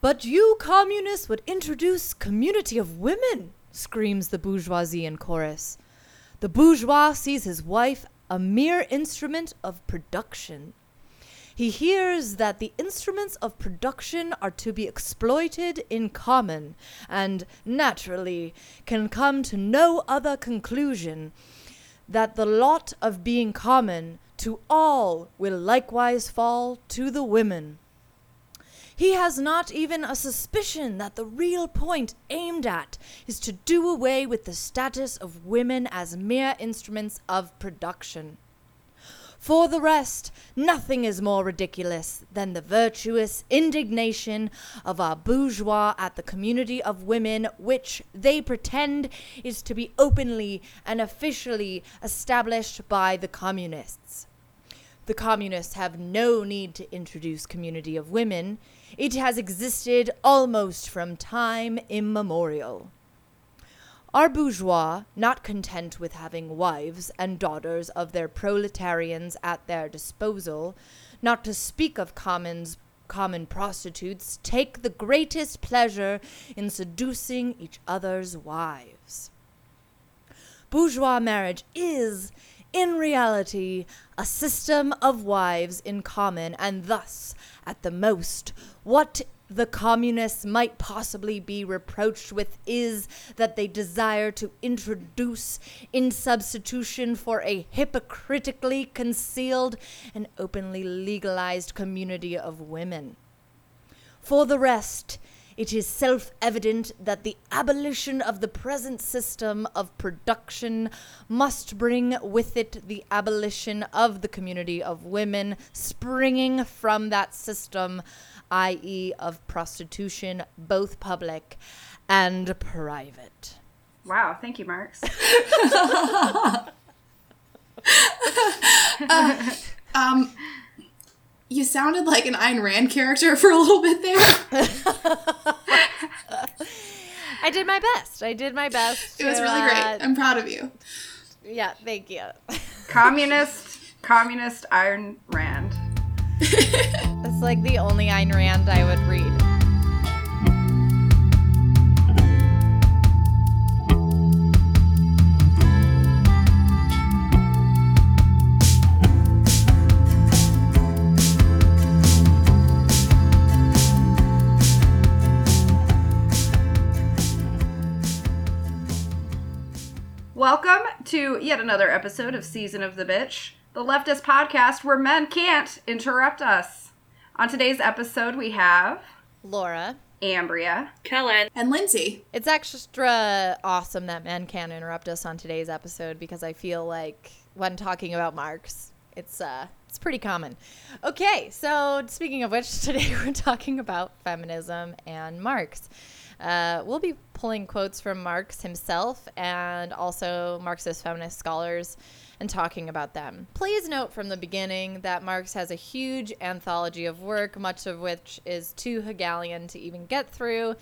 But you communists would introduce community of women, screams the bourgeoisie in chorus. The bourgeois sees his wife a mere instrument of production. He hears that the instruments of production are to be exploited in common, and naturally can come to no other conclusion that the lot of being common to all will likewise fall to the women. He has not even a suspicion that the real point aimed at is to do away with the status of women as mere instruments of production. For the rest, nothing is more ridiculous than the virtuous indignation of our bourgeois at the community of women which they pretend is to be openly and officially established by the communists. The communists have no need to introduce community of women. It has existed almost from time immemorial. Our bourgeois, not content with having wives and daughters of their proletarians at their disposal, not to speak of commons, common prostitutes, take the greatest pleasure in seducing each other's wives. Bourgeois marriage is, in reality, a system of wives in common, and thus, at the most, what the communists might possibly be reproached with is that they desire to introduce, in substitution for a hypocritically concealed and openly legalized community of women. For the rest, it is self evident that the abolition of the present system of production must bring with it the abolition of the community of women springing from that system, i.e., of prostitution, both public and private. Wow, thank you, Marx. uh, um, you sounded like an Ayn Rand character for a little bit there. I did my best. I did my best. It was really great. Uh, I'm proud of you. Yeah, thank you. communist, communist Iron Rand. That's like the only Ayn Rand I would read. Welcome to yet another episode of Season of the Bitch, the leftist podcast where men can't interrupt us. On today's episode, we have Laura, Ambria, Kellen, and Lindsay. It's extra awesome that men can't interrupt us on today's episode because I feel like when talking about Marx, it's uh it's pretty common. Okay, so speaking of which, today we're talking about feminism and Marx. Uh, we'll be pulling quotes from Marx himself and also Marxist feminist scholars and talking about them. Please note from the beginning that Marx has a huge anthology of work, much of which is too Hegelian to even get through.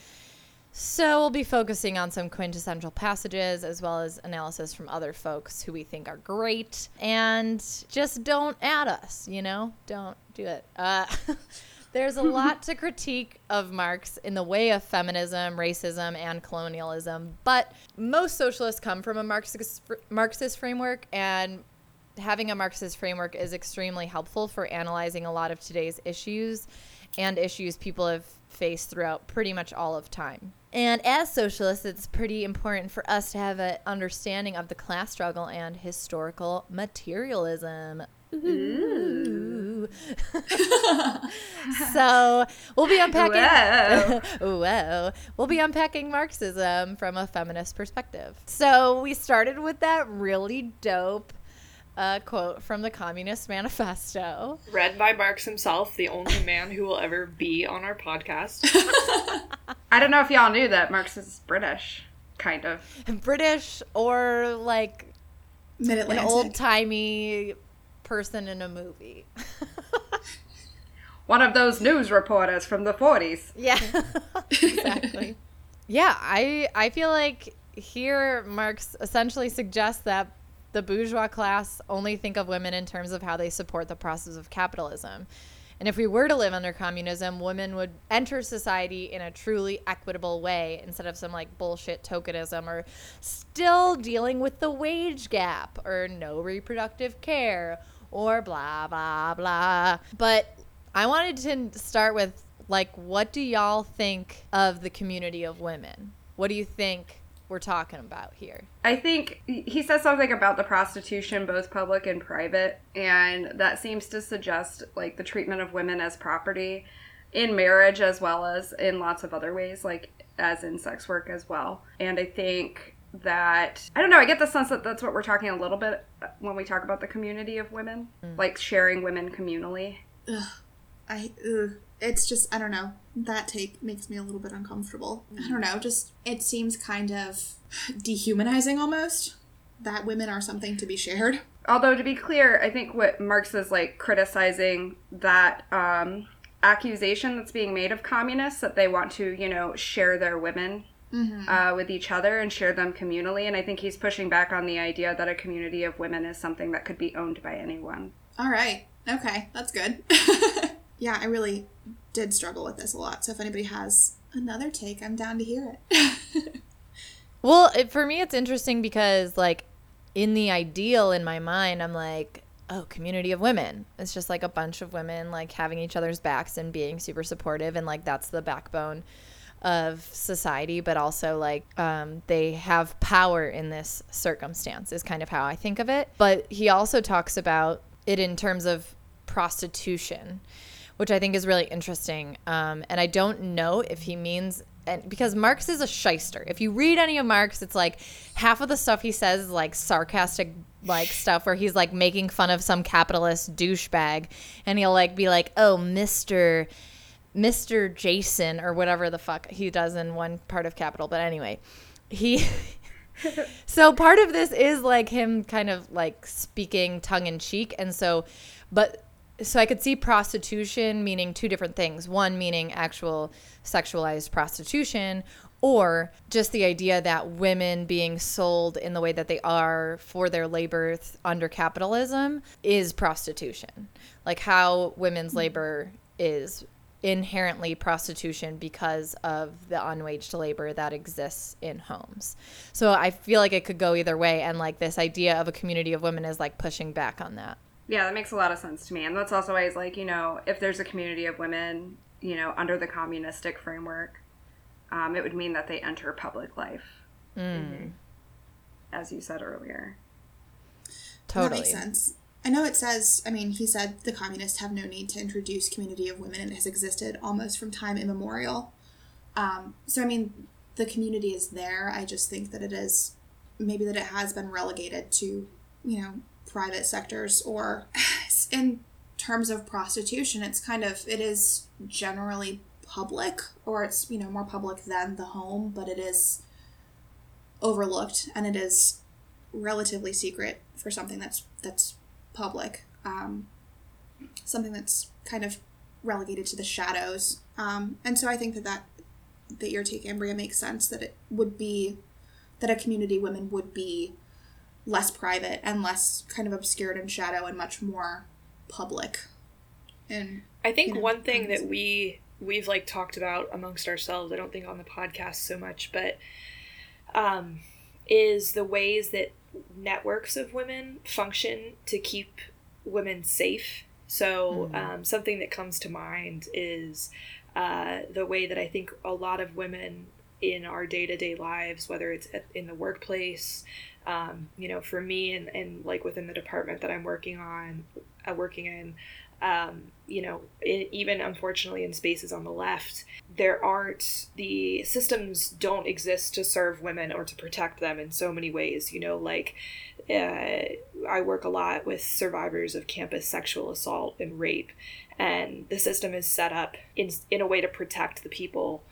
So we'll be focusing on some quintessential passages as well as analysis from other folks who we think are great. And just don't add us, you know? Don't do it. Uh, There's a lot to critique of Marx in the way of feminism, racism, and colonialism, but most socialists come from a Marxist, Marxist framework, and having a Marxist framework is extremely helpful for analyzing a lot of today's issues and issues people have faced throughout pretty much all of time. And as socialists, it's pretty important for us to have an understanding of the class struggle and historical materialism. Ooh. so we'll be unpacking. Whoa. Whoa. We'll be unpacking Marxism from a feminist perspective. So we started with that really dope uh, quote from the Communist Manifesto, read by Marx himself, the only man who will ever be on our podcast. I don't know if y'all knew that Marx is British, kind of British or like an old timey person in a movie. One of those news reporters from the 40s. Yeah. exactly. yeah, I I feel like here Marx essentially suggests that the bourgeois class only think of women in terms of how they support the process of capitalism. And if we were to live under communism, women would enter society in a truly equitable way instead of some like bullshit tokenism or still dealing with the wage gap or no reproductive care or blah, blah, blah. But I wanted to start with like, what do y'all think of the community of women? What do you think we're talking about here? I think he says something about the prostitution, both public and private, and that seems to suggest like the treatment of women as property in marriage as well as in lots of other ways, like as in sex work as well. And I think that I don't know. I get the sense that that's what we're talking a little bit when we talk about the community of women, mm. like sharing women communally. Ugh. I ugh. it's just I don't know. That take makes me a little bit uncomfortable. Mm. I don't know. Just it seems kind of dehumanizing almost that women are something to be shared. Although to be clear, I think what Marx is like criticizing that um, accusation that's being made of communists that they want to, you know, share their women mm-hmm. uh, with each other and share them communally. And I think he's pushing back on the idea that a community of women is something that could be owned by anyone. All right. Okay. That's good. yeah, I really did struggle with this a lot. So if anybody has another take, I'm down to hear it. well, it, for me, it's interesting because, like, in the ideal in my mind, I'm like, oh, community of women. It's just like a bunch of women, like, having each other's backs and being super supportive. And, like, that's the backbone of society, but also like um, they have power in this circumstance, is kind of how I think of it. But he also talks about it in terms of prostitution, which I think is really interesting. Um, and I don't know if he means and because Marx is a shyster. If you read any of Marx, it's like half of the stuff he says is like sarcastic like stuff where he's like making fun of some capitalist douchebag and he'll like be like, "Oh, Mr. Mr. Jason or whatever the fuck he does in one part of Capital." But anyway, he so part of this is like him kind of like speaking tongue in cheek and so but so I could see prostitution meaning two different things. One meaning actual sexualized prostitution, or just the idea that women being sold in the way that they are for their labor th- under capitalism is prostitution. Like how women's hmm. labor is inherently prostitution because of the unwaged labor that exists in homes. So I feel like it could go either way and like this idea of a community of women is like pushing back on that. Yeah, that makes a lot of sense to me. And that's also why like, you know, if there's a community of women, you know, under the communistic framework, um, it would mean that they enter public life. Mm. As you said earlier. Totally. That makes sense. I know it says, I mean, he said the communists have no need to introduce community of women and it has existed almost from time immemorial. Um, so, I mean, the community is there. I just think that it is maybe that it has been relegated to, you know, private sectors or in terms of prostitution it's kind of it is generally public or it's you know more public than the home but it is overlooked and it is relatively secret for something that's that's public um, something that's kind of relegated to the shadows um, and so i think that that that your take ambria makes sense that it would be that a community women would be less private and less kind of obscured in shadow and much more public. And I think you know, one thing that we we've like talked about amongst ourselves, I don't think on the podcast so much, but um is the ways that networks of women function to keep women safe. So, mm-hmm. um, something that comes to mind is uh, the way that I think a lot of women in our day to day lives, whether it's in the workplace, um, you know, for me and, and like within the department that I'm working on, uh, working in, um, you know, in, even unfortunately in spaces on the left, there aren't the systems don't exist to serve women or to protect them in so many ways. You know, like uh, I work a lot with survivors of campus sexual assault and rape, and the system is set up in in a way to protect the people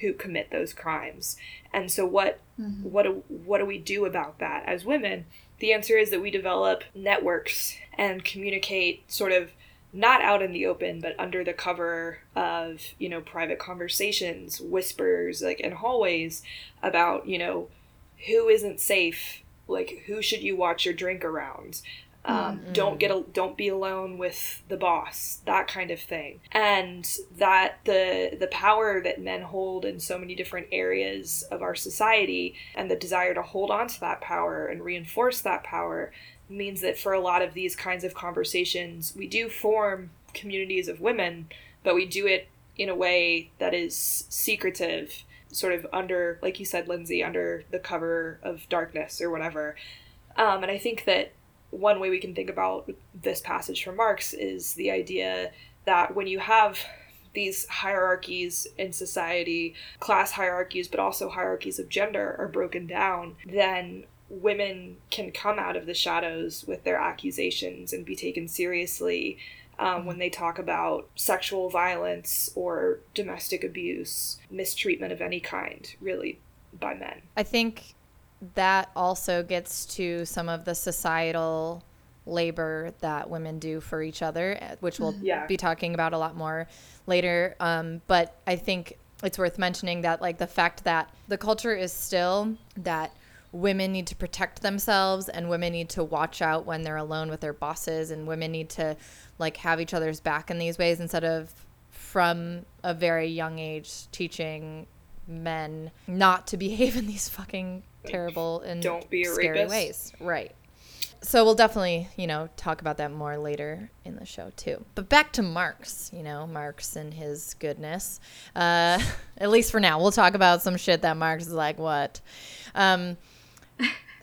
who commit those crimes. And so what mm-hmm. what do, what do we do about that as women? The answer is that we develop networks and communicate sort of not out in the open but under the cover of, you know, private conversations, whispers like in hallways about, you know, who isn't safe, like who should you watch your drink around? um, mm-hmm. don't get a, don't be alone with the boss that kind of thing and that the the power that men hold in so many different areas of our society and the desire to hold on to that power and reinforce that power means that for a lot of these kinds of conversations we do form communities of women but we do it in a way that is secretive sort of under like you said lindsay under the cover of darkness or whatever. Um, and i think that one way we can think about this passage from Marx is the idea that when you have these hierarchies in society, class hierarchies, but also hierarchies of gender are broken down, then women can come out of the shadows with their accusations and be taken seriously um, when they talk about sexual violence or domestic abuse, mistreatment of any kind, really, by men. I think that also gets to some of the societal labor that women do for each other, which we'll yeah. be talking about a lot more later. Um, but I think it's worth mentioning that, like, the fact that the culture is still that women need to protect themselves and women need to watch out when they're alone with their bosses and women need to, like, have each other's back in these ways instead of from a very young age teaching men not to behave in these fucking terrible and don't be a scary rapist. ways. Right. So we'll definitely, you know, talk about that more later in the show too. But back to Marx, you know, Marx and his goodness. Uh, at least for now, we'll talk about some shit that Marx is like, what? Um,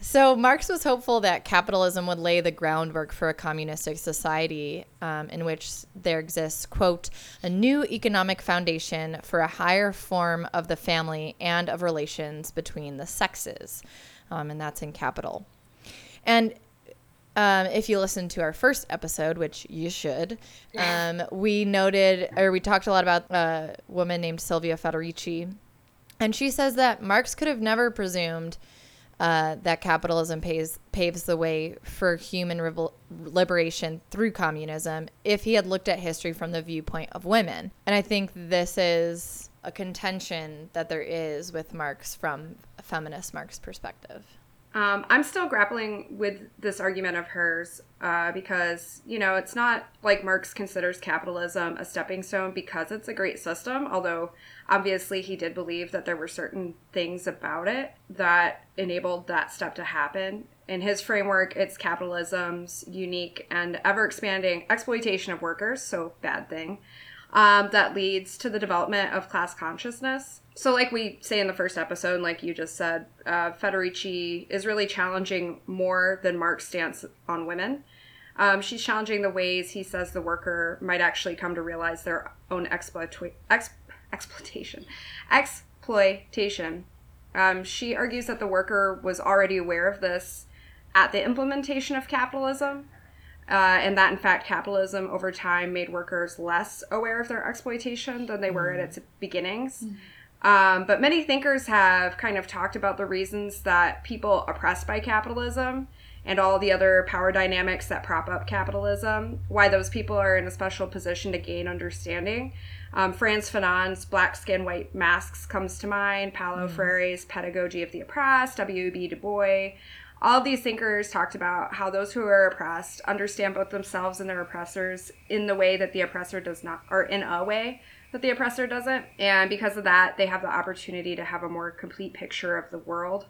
so Marx was hopeful that capitalism would lay the groundwork for a communistic society um, in which there exists, quote, a new economic foundation for a higher form of the family and of relations between the sexes. Um, and that's in capital. And um, if you listen to our first episode, which you should, um, we noted or we talked a lot about a woman named Silvia Federici. And she says that Marx could have never presumed – uh, that capitalism pays, paves the way for human liberation through communism if he had looked at history from the viewpoint of women. And I think this is a contention that there is with Marx from a feminist Marx perspective. Um, I'm still grappling with this argument of hers uh, because, you know, it's not like Marx considers capitalism a stepping stone because it's a great system, although obviously he did believe that there were certain things about it that enabled that step to happen. In his framework, it's capitalism's unique and ever expanding exploitation of workers, so bad thing, um, that leads to the development of class consciousness so, like we say in the first episode, like you just said, uh, Federici is really challenging more than Marx's stance on women. Um, she's challenging the ways he says the worker might actually come to realize their own ex- exploitation. Exploitation. Um, she argues that the worker was already aware of this at the implementation of capitalism, uh, and that in fact capitalism over time made workers less aware of their exploitation than they were mm. at its beginnings. Mm. Um, but many thinkers have kind of talked about the reasons that people oppressed by capitalism and all the other power dynamics that prop up capitalism, why those people are in a special position to gain understanding. Um, Frantz Fanon's Black Skin, White Masks comes to mind, Paulo mm. Freire's Pedagogy of the Oppressed, W.E.B. Du Bois. All these thinkers talked about how those who are oppressed understand both themselves and their oppressors in the way that the oppressor does not, or in a way that the oppressor doesn't. And because of that, they have the opportunity to have a more complete picture of the world.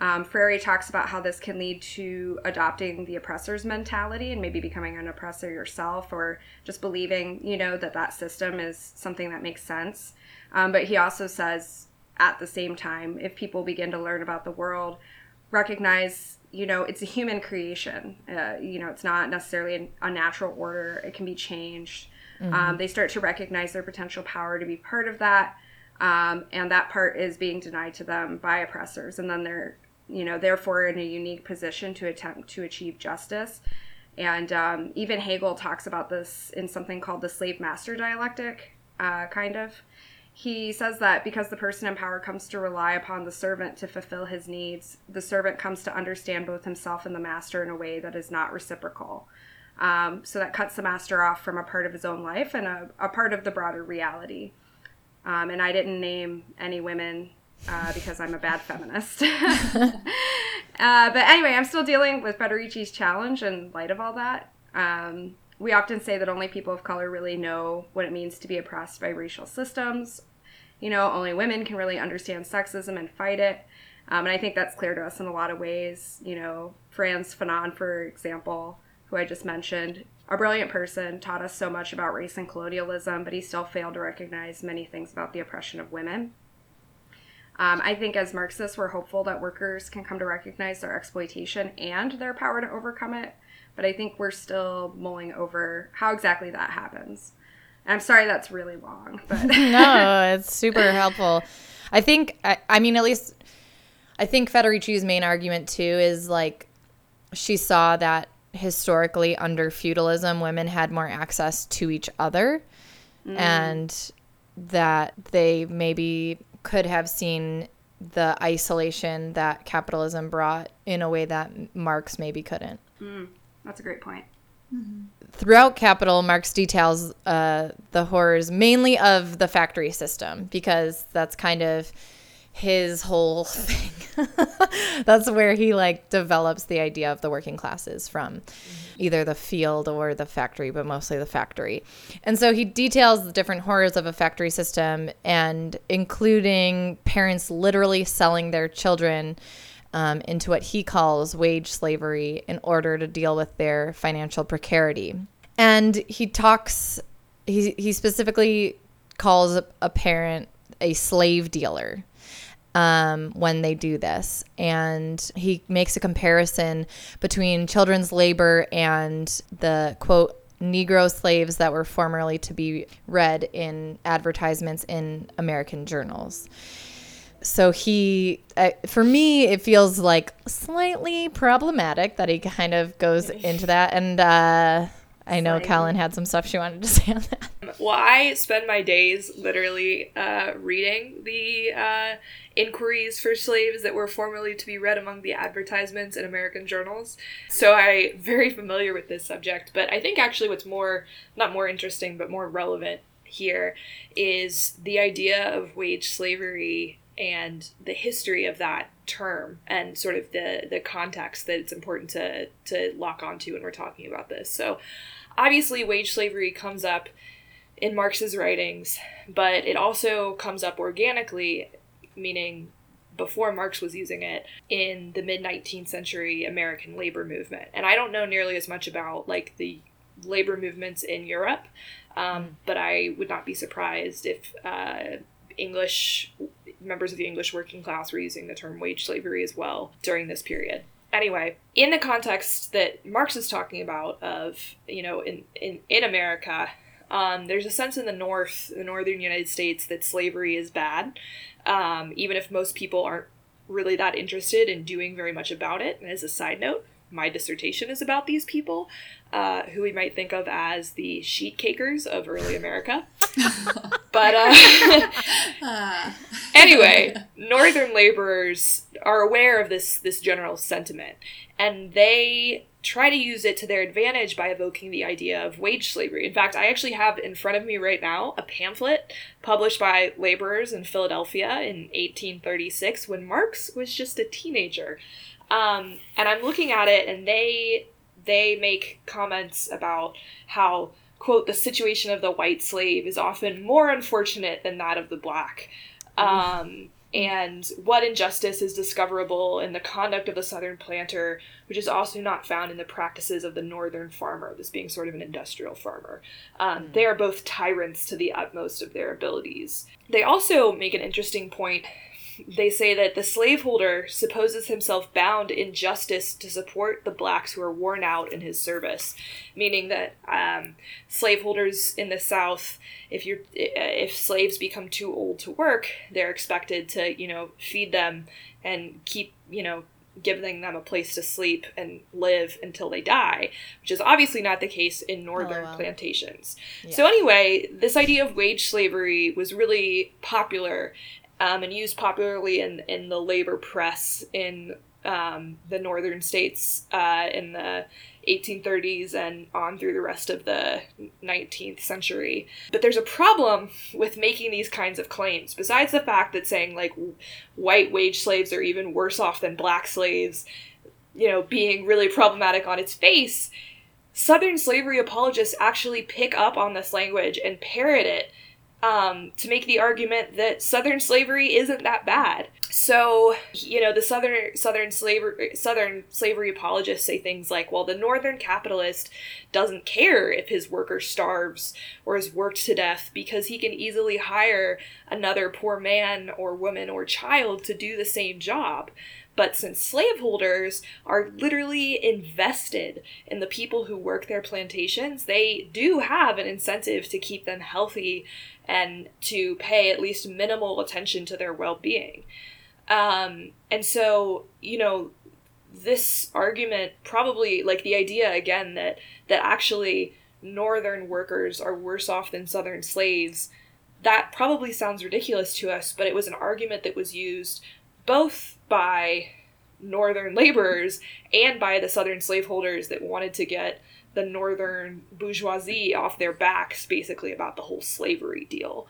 Um, Freire talks about how this can lead to adopting the oppressor's mentality and maybe becoming an oppressor yourself or just believing, you know, that that system is something that makes sense. Um, but he also says at the same time, if people begin to learn about the world, recognize, you know, it's a human creation. Uh, you know, it's not necessarily a natural order, it can be changed. Mm-hmm. Um, they start to recognize their potential power to be part of that. Um, and that part is being denied to them by oppressors. And then they're, you know, therefore in a unique position to attempt to achieve justice. And um, even Hegel talks about this in something called the slave master dialectic, uh, kind of. He says that because the person in power comes to rely upon the servant to fulfill his needs, the servant comes to understand both himself and the master in a way that is not reciprocal. Um, so that cuts the master off from a part of his own life and a, a part of the broader reality. Um, and I didn't name any women uh, because I'm a bad feminist. Uh, but anyway, I'm still dealing with Federici's challenge in light of all that. Um, we often say that only people of color really know what it means to be oppressed by racial systems. You know, only women can really understand sexism and fight it. Um, and I think that's clear to us in a lot of ways. You know, Frantz Fanon, for example, who I just mentioned, a brilliant person, taught us so much about race and colonialism, but he still failed to recognize many things about the oppression of women. Um, I think as Marxists, we're hopeful that workers can come to recognize their exploitation and their power to overcome it, but I think we're still mulling over how exactly that happens. And I'm sorry that's really long, but no, it's super helpful. I think, I, I mean, at least I think Federici's main argument too is like she saw that historically under feudalism, women had more access to each other mm. and that they maybe could have seen the isolation that capitalism brought in a way that Marx maybe couldn't. Mm, that's a great point. Mm-hmm. Throughout Capital, Marx details uh, the horrors mainly of the factory system because that's kind of his whole thing. That's where he like develops the idea of the working classes from either the field or the factory, but mostly the factory. And so he details the different horrors of a factory system and including parents literally selling their children um, into what he calls wage slavery in order to deal with their financial precarity. And he talks, he, he specifically calls a parent a slave dealer um, when they do this. And he makes a comparison between children's labor and the quote, Negro slaves that were formerly to be read in advertisements in American journals. So he, uh, for me, it feels like slightly problematic that he kind of goes into that. And uh, I know Callan had some stuff she wanted to say on that. Well, I spend my days literally uh, reading the uh, inquiries for slaves that were formerly to be read among the advertisements in American journals. So I very familiar with this subject. But I think actually what's more not more interesting but more relevant here is the idea of wage slavery and the history of that term and sort of the the context that it's important to to lock onto when we're talking about this. So obviously wage slavery comes up in Marx's writings, but it also comes up organically, meaning before Marx was using it in the mid 19th century American labor movement. And I don't know nearly as much about like the labor movements in Europe, um, but I would not be surprised if uh, English members of the English working class were using the term wage slavery as well during this period anyway, in the context that Marx is talking about of, you know, in, in, in America, um, there's a sense in the North, the northern United States, that slavery is bad, um, even if most people aren't really that interested in doing very much about it. As a side note, my dissertation is about these people, uh, who we might think of as the sheet cakers of early America. but uh, anyway, northern laborers are aware of this this general sentiment, and they try to use it to their advantage by evoking the idea of wage slavery. In fact, I actually have in front of me right now a pamphlet published by laborers in Philadelphia in 1836 when Marx was just a teenager. Um, and I'm looking at it, and they they make comments about how quote the situation of the white slave is often more unfortunate than that of the black. Um, and what injustice is discoverable in the conduct of the southern planter, which is also not found in the practices of the northern farmer, this being sort of an industrial farmer. Um, mm. They are both tyrants to the utmost of their abilities. They also make an interesting point they say that the slaveholder supposes himself bound in justice to support the blacks who are worn out in his service, meaning that um, slaveholders in the South, if you're if slaves become too old to work, they're expected to you know feed them and keep you know giving them a place to sleep and live until they die, which is obviously not the case in northern oh, plantations. Yeah. So, anyway, this idea of wage slavery was really popular um, and used popularly in, in the labor press in um, the northern states uh, in the 1830s and on through the rest of the 19th century. But there's a problem with making these kinds of claims. Besides the fact that saying like white wage slaves are even worse off than black slaves, you know, being really problematic on its face, Southern slavery apologists actually pick up on this language and parrot it um, to make the argument that Southern slavery isn't that bad. So, you know, the Southern Southern slavery Southern slavery apologists say things like, "Well, the Northern capitalist doesn't care if his worker starves or is worked to death because he can easily hire another poor man or woman or child to do the same job." But since slaveholders are literally invested in the people who work their plantations, they do have an incentive to keep them healthy and to pay at least minimal attention to their well being. Um, and so, you know, this argument probably like the idea again that that actually northern workers are worse off than southern slaves that probably sounds ridiculous to us but it was an argument that was used both by northern laborers and by the southern slaveholders that wanted to get the northern bourgeoisie off their backs basically about the whole slavery deal.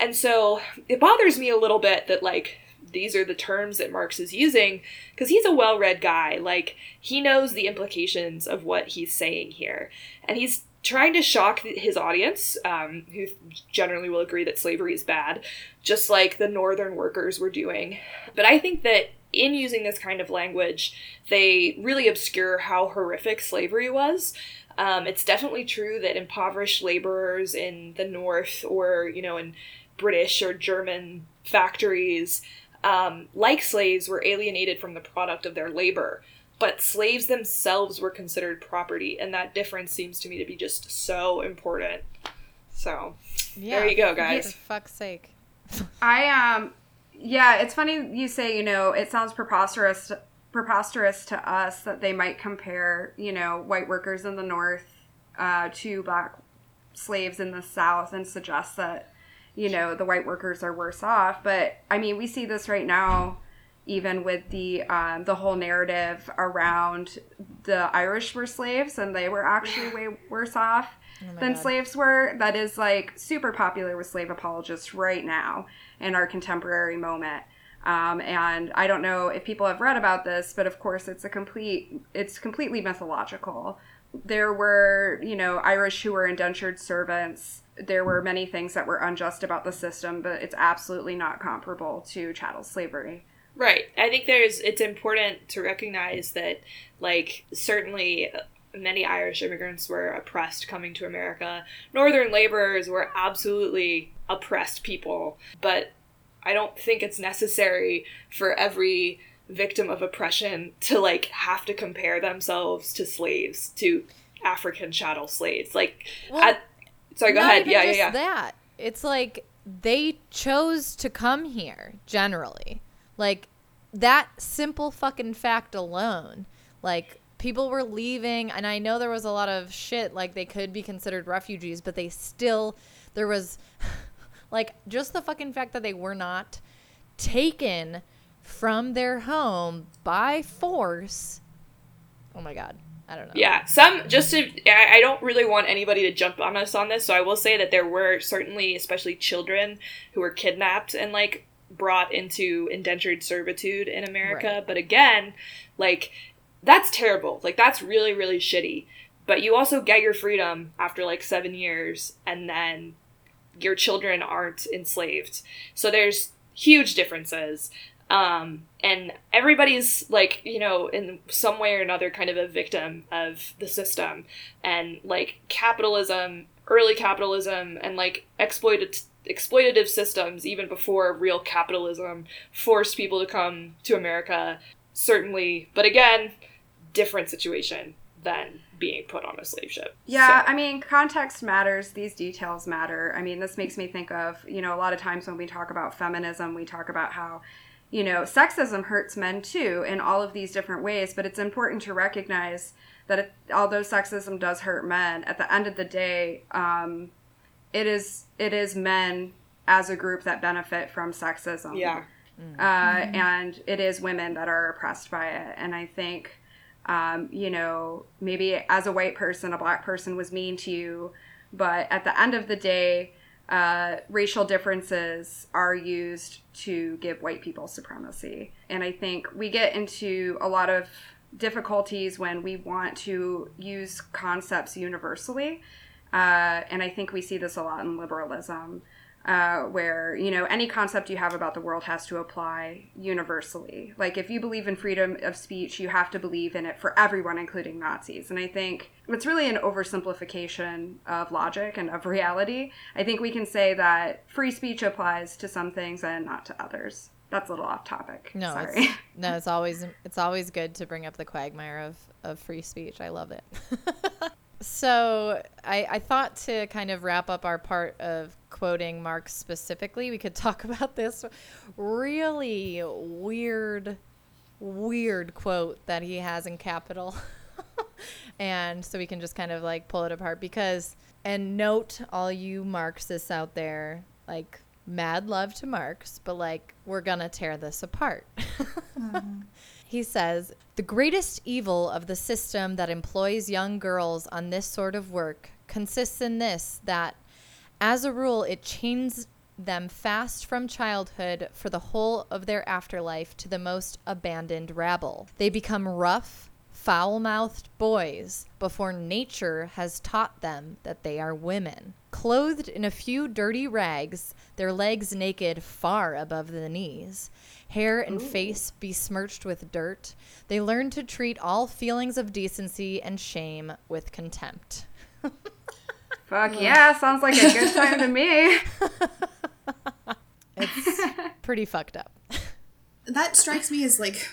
And so it bothers me a little bit that like these are the terms that Marx is using because he's a well-read guy. Like he knows the implications of what he's saying here. And he's trying to shock his audience, um, who generally will agree that slavery is bad, just like the northern workers were doing. But I think that in using this kind of language, they really obscure how horrific slavery was. Um, it's definitely true that impoverished laborers in the North or, you know, in British or German factories, um, like slaves, were alienated from the product of their labor. But slaves themselves were considered property, and that difference seems to me to be just so important. So, yeah. there you go, guys. For fuck's sake. I um yeah, it's funny you say, you know, it sounds preposterous preposterous to us that they might compare, you know, white workers in the north uh, to black slaves in the south and suggest that, you know, the white workers are worse off. But I mean, we see this right now even with the um, the whole narrative around the Irish were slaves and they were actually way worse off oh than God. slaves were. That is like super popular with slave apologists right now in our contemporary moment. Um, and I don't know if people have read about this, but of course it's a complete it's completely mythological. There were, you know, Irish who were indentured servants. There were many things that were unjust about the system, but it's absolutely not comparable to chattel slavery. Right. I think there's it's important to recognize that like certainly many Irish immigrants were oppressed coming to America. Northern laborers were absolutely oppressed people, but I don't think it's necessary for every victim of oppression to like have to compare themselves to slaves, to African chattel slaves. Like, well, at, sorry, go ahead. yeah, yeah, yeah. That it's like they chose to come here generally. Like that simple fucking fact alone, like people were leaving and i know there was a lot of shit like they could be considered refugees but they still there was like just the fucking fact that they were not taken from their home by force oh my god I don't know. Yeah, some just to I don't really want anybody to jump on us on this, so I will say that there were certainly, especially children, who were kidnapped and like brought into indentured servitude in America. Right. But again, like that's terrible. Like that's really really shitty. But you also get your freedom after like 7 years and then your children aren't enslaved. So there's huge differences. Um, and everybody's like, you know, in some way or another kind of a victim of the system and like capitalism, early capitalism and like exploited exploitative systems even before real capitalism forced people to come to America certainly, but again, different situation than being put on a slave ship. Yeah, so. I mean, context matters. These details matter. I mean, this makes me think of, you know, a lot of times when we talk about feminism, we talk about how, you know, sexism hurts men too in all of these different ways, but it's important to recognize that it, although sexism does hurt men, at the end of the day, um, it is it is men as a group that benefit from sexism. Yeah mm. Uh, mm. and it is women that are oppressed by it. And I think, um, you know, maybe as a white person, a black person was mean to you, but at the end of the day, uh, racial differences are used to give white people supremacy. And I think we get into a lot of difficulties when we want to use concepts universally. Uh, and I think we see this a lot in liberalism uh, where you know any concept you have about the world has to apply universally. Like if you believe in freedom of speech, you have to believe in it for everyone, including Nazis. And I think it's really an oversimplification of logic and of reality. I think we can say that free speech applies to some things and not to others. That's a little off topic. No, Sorry. It's, no, it's always it's always good to bring up the quagmire of of free speech. I love it. so I, I thought to kind of wrap up our part of quoting Marx specifically, we could talk about this really weird, weird quote that he has in Capital. and so we can just kind of like pull it apart because, and note all you Marxists out there, like, mad love to Marx, but like, we're gonna tear this apart. mm-hmm. He says, The greatest evil of the system that employs young girls on this sort of work consists in this that, as a rule, it chains them fast from childhood for the whole of their afterlife to the most abandoned rabble. They become rough, foul mouthed boys before nature has taught them that they are women. Clothed in a few dirty rags, their legs naked far above the knees, hair and Ooh. face besmirched with dirt, they learn to treat all feelings of decency and shame with contempt. Fuck yeah, sounds like a good time to me. it's pretty fucked up. That strikes me as like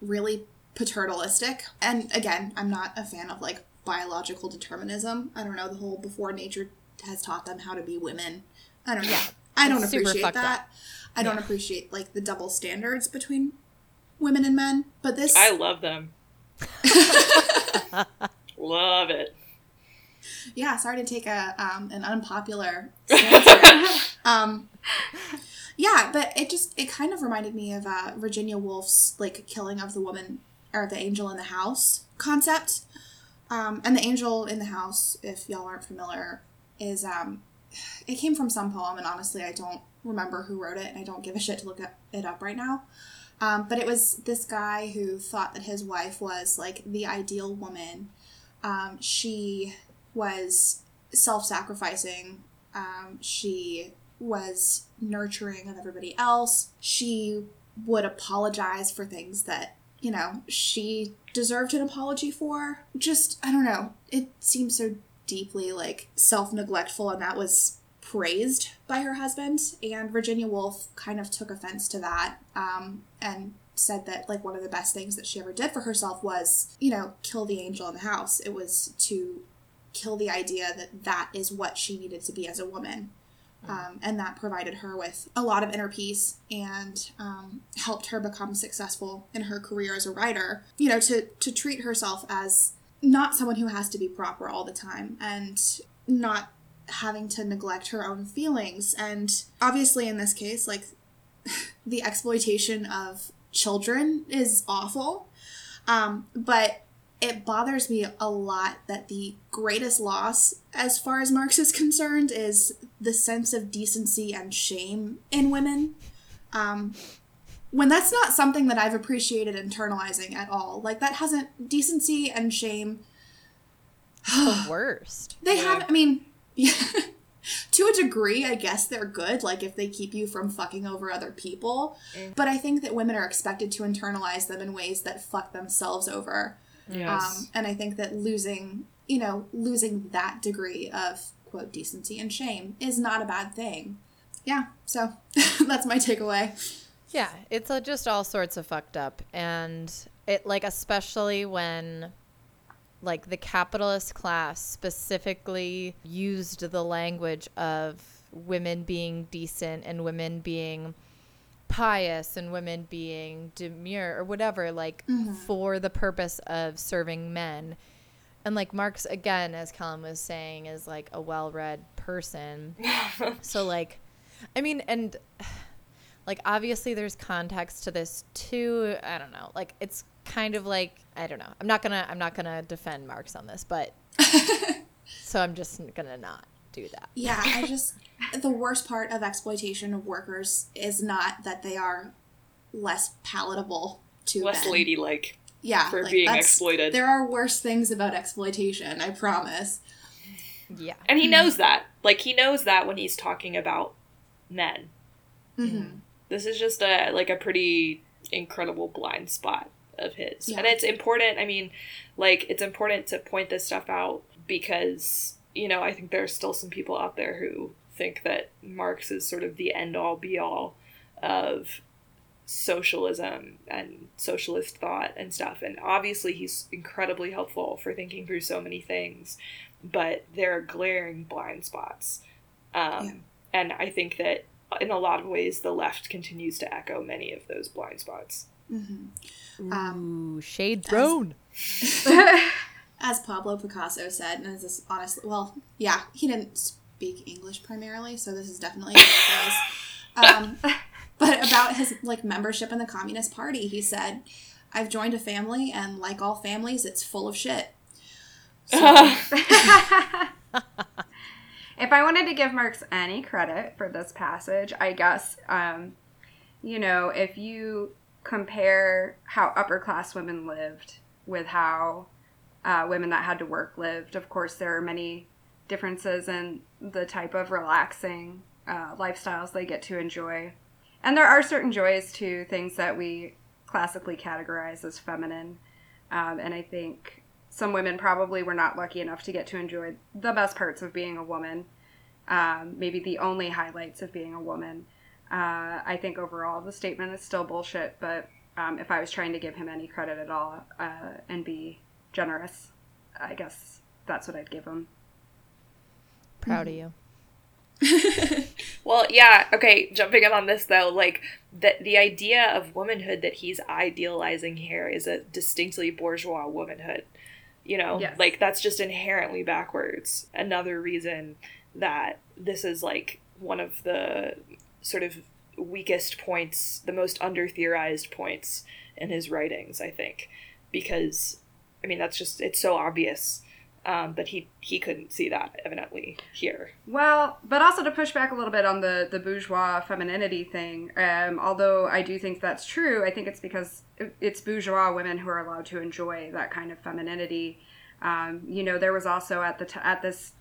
really paternalistic. And again, I'm not a fan of like biological determinism. I don't know, the whole before nature has taught them how to be women. I don't know. Yeah, I don't appreciate that. Up. I don't yeah. appreciate like the double standards between women and men. But this I love them. love it. Yeah, sorry to take a um, an unpopular stance. um, yeah, but it just it kind of reminded me of uh, Virginia Woolf's like killing of the woman or the angel in the house concept. Um, and the angel in the house, if y'all aren't familiar, is um, it came from some poem, and honestly, I don't remember who wrote it, and I don't give a shit to look it up right now. Um, but it was this guy who thought that his wife was like the ideal woman. Um, she was self sacrificing. Um, she was nurturing of everybody else. She would apologize for things that, you know, she deserved an apology for. Just, I don't know. It seems so deeply like self neglectful, and that was praised by her husband. And Virginia Woolf kind of took offense to that um, and said that like one of the best things that she ever did for herself was, you know, kill the angel in the house. It was to kill the idea that that is what she needed to be as a woman. Um, and that provided her with a lot of inner peace and um, helped her become successful in her career as a writer. You know, to to treat herself as not someone who has to be proper all the time and not having to neglect her own feelings. And obviously, in this case, like the exploitation of children is awful. Um, but it bothers me a lot that the greatest loss, as far as Marx is concerned, is the sense of decency and shame in women. Um, when that's not something that I've appreciated internalizing at all. Like, that hasn't, decency and shame. the worst. They yeah. have, I mean, yeah. to a degree, I guess they're good, like if they keep you from fucking over other people. Mm. But I think that women are expected to internalize them in ways that fuck themselves over. Yes. Um, and I think that losing, you know, losing that degree of quote decency and shame is not a bad thing. Yeah, so that's my takeaway. Yeah, it's a, just all sorts of fucked up. And it, like, especially when like the capitalist class specifically used the language of women being decent and women being pious and women being demure or whatever like mm-hmm. for the purpose of serving men and like marx again as callum was saying is like a well-read person so like i mean and like obviously there's context to this too. I don't know. Like it's kind of like I don't know. I'm not gonna I'm not gonna defend Marx on this, but so I'm just gonna not do that. Yeah, I just the worst part of exploitation of workers is not that they are less palatable to less men. ladylike. Yeah, for like, being exploited. There are worse things about exploitation. I promise. Yeah. And he knows that. Like he knows that when he's talking about men. Mm-hmm. This is just a like a pretty incredible blind spot of his. Yeah. And it's important, I mean, like it's important to point this stuff out because, you know, I think there's still some people out there who think that Marx is sort of the end all be all of socialism and socialist thought and stuff. And obviously, he's incredibly helpful for thinking through so many things, but there are glaring blind spots. Um, Yeah. And I think that in a lot of ways, the left continues to echo many of those blind spots. Mm-hmm. Um, Ooh, shade thrown. as Pablo Picasso said, and this is honestly, well, yeah, he didn't speak English primarily, so this is definitely. Um, but about his like membership in the Communist Party, he said, "I've joined a family, and like all families, it's full of shit." if I wanted to give Marx any credit for this passage, I guess, um, you know, if you compare how upper class women lived with how uh, women that had to work lived, of course, there are many differences in the type of relaxing uh, lifestyles they get to enjoy. And there are certain joys to things that we classically categorize as feminine. Um, and I think some women probably were not lucky enough to get to enjoy the best parts of being a woman, um, maybe the only highlights of being a woman. Uh, I think overall the statement is still bullshit, but um, if I was trying to give him any credit at all uh, and be generous, I guess that's what I'd give him. Proud of you. Mm-hmm. Well, yeah, okay, jumping in on this though, like that the idea of womanhood that he's idealizing here is a distinctly bourgeois womanhood. You know, Yes. like that's just inherently backwards. Another reason that this is like one of the sort of weakest points, the most under theorized points in his writings, I think. Because I mean that's just it's so obvious. Um, but he he couldn't see that evidently here. Well, but also to push back a little bit on the the bourgeois femininity thing. Um, although I do think that's true, I think it's because it's bourgeois women who are allowed to enjoy that kind of femininity. Um, you know, there was also at the t- at this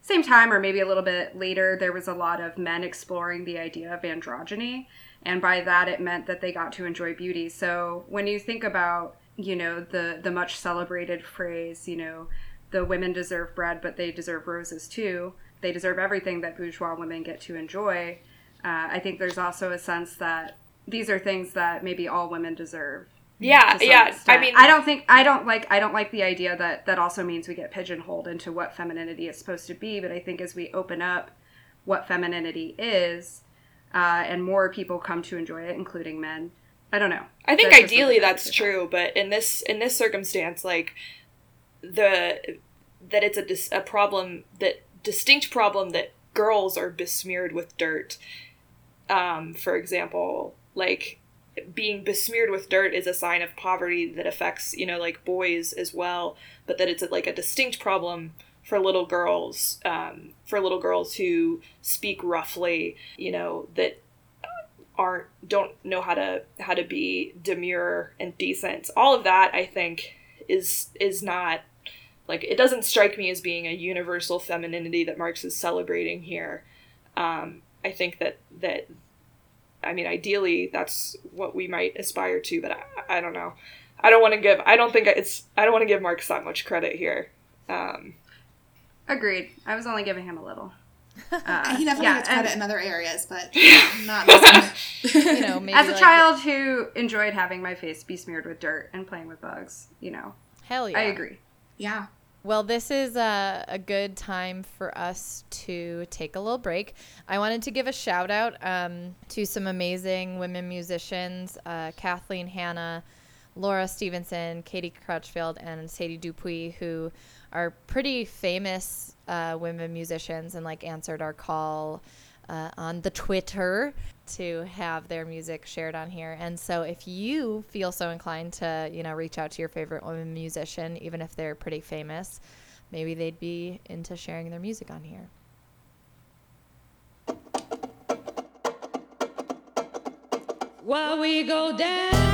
same time, or maybe a little bit later, there was a lot of men exploring the idea of androgyny, and by that it meant that they got to enjoy beauty. So when you think about you know the the much celebrated phrase, you know the women deserve bread, but they deserve roses too. They deserve everything that bourgeois women get to enjoy. Uh, I think there's also a sense that these are things that maybe all women deserve. Yeah, yeah. I mean, I don't think I don't like I don't like the idea that that also means we get pigeonholed into what femininity is supposed to be. But I think as we open up what femininity is, uh, and more people come to enjoy it, including men. I don't know. I think That's ideally that's true, but in this in this circumstance, like the that it's a dis- a problem that distinct problem that girls are besmeared with dirt. Um, for example, like being besmeared with dirt is a sign of poverty that affects you know like boys as well, but that it's a, like a distinct problem for little girls um, for little girls who speak roughly you know that aren't don't know how to how to be demure and decent all of that i think is is not like it doesn't strike me as being a universal femininity that marx is celebrating here um, i think that that i mean ideally that's what we might aspire to but i, I don't know i don't want to give i don't think it's i don't want to give marx that much credit here um, Agreed. I was only giving him a little. Uh, he definitely yeah, gets and- credit in other areas, but not. You know, maybe As a like- child who enjoyed having my face be smeared with dirt and playing with bugs, you know, Hell yeah. I agree. Yeah. Well, this is a, a good time for us to take a little break. I wanted to give a shout out um, to some amazing women musicians uh, Kathleen Hanna, Laura Stevenson, Katie Crutchfield, and Sadie Dupuis, who are pretty famous uh, women musicians and like answered our call. uh, on the Twitter to have their music shared on here. And so if you feel so inclined to, you know, reach out to your favorite woman musician, even if they're pretty famous, maybe they'd be into sharing their music on here. While we go down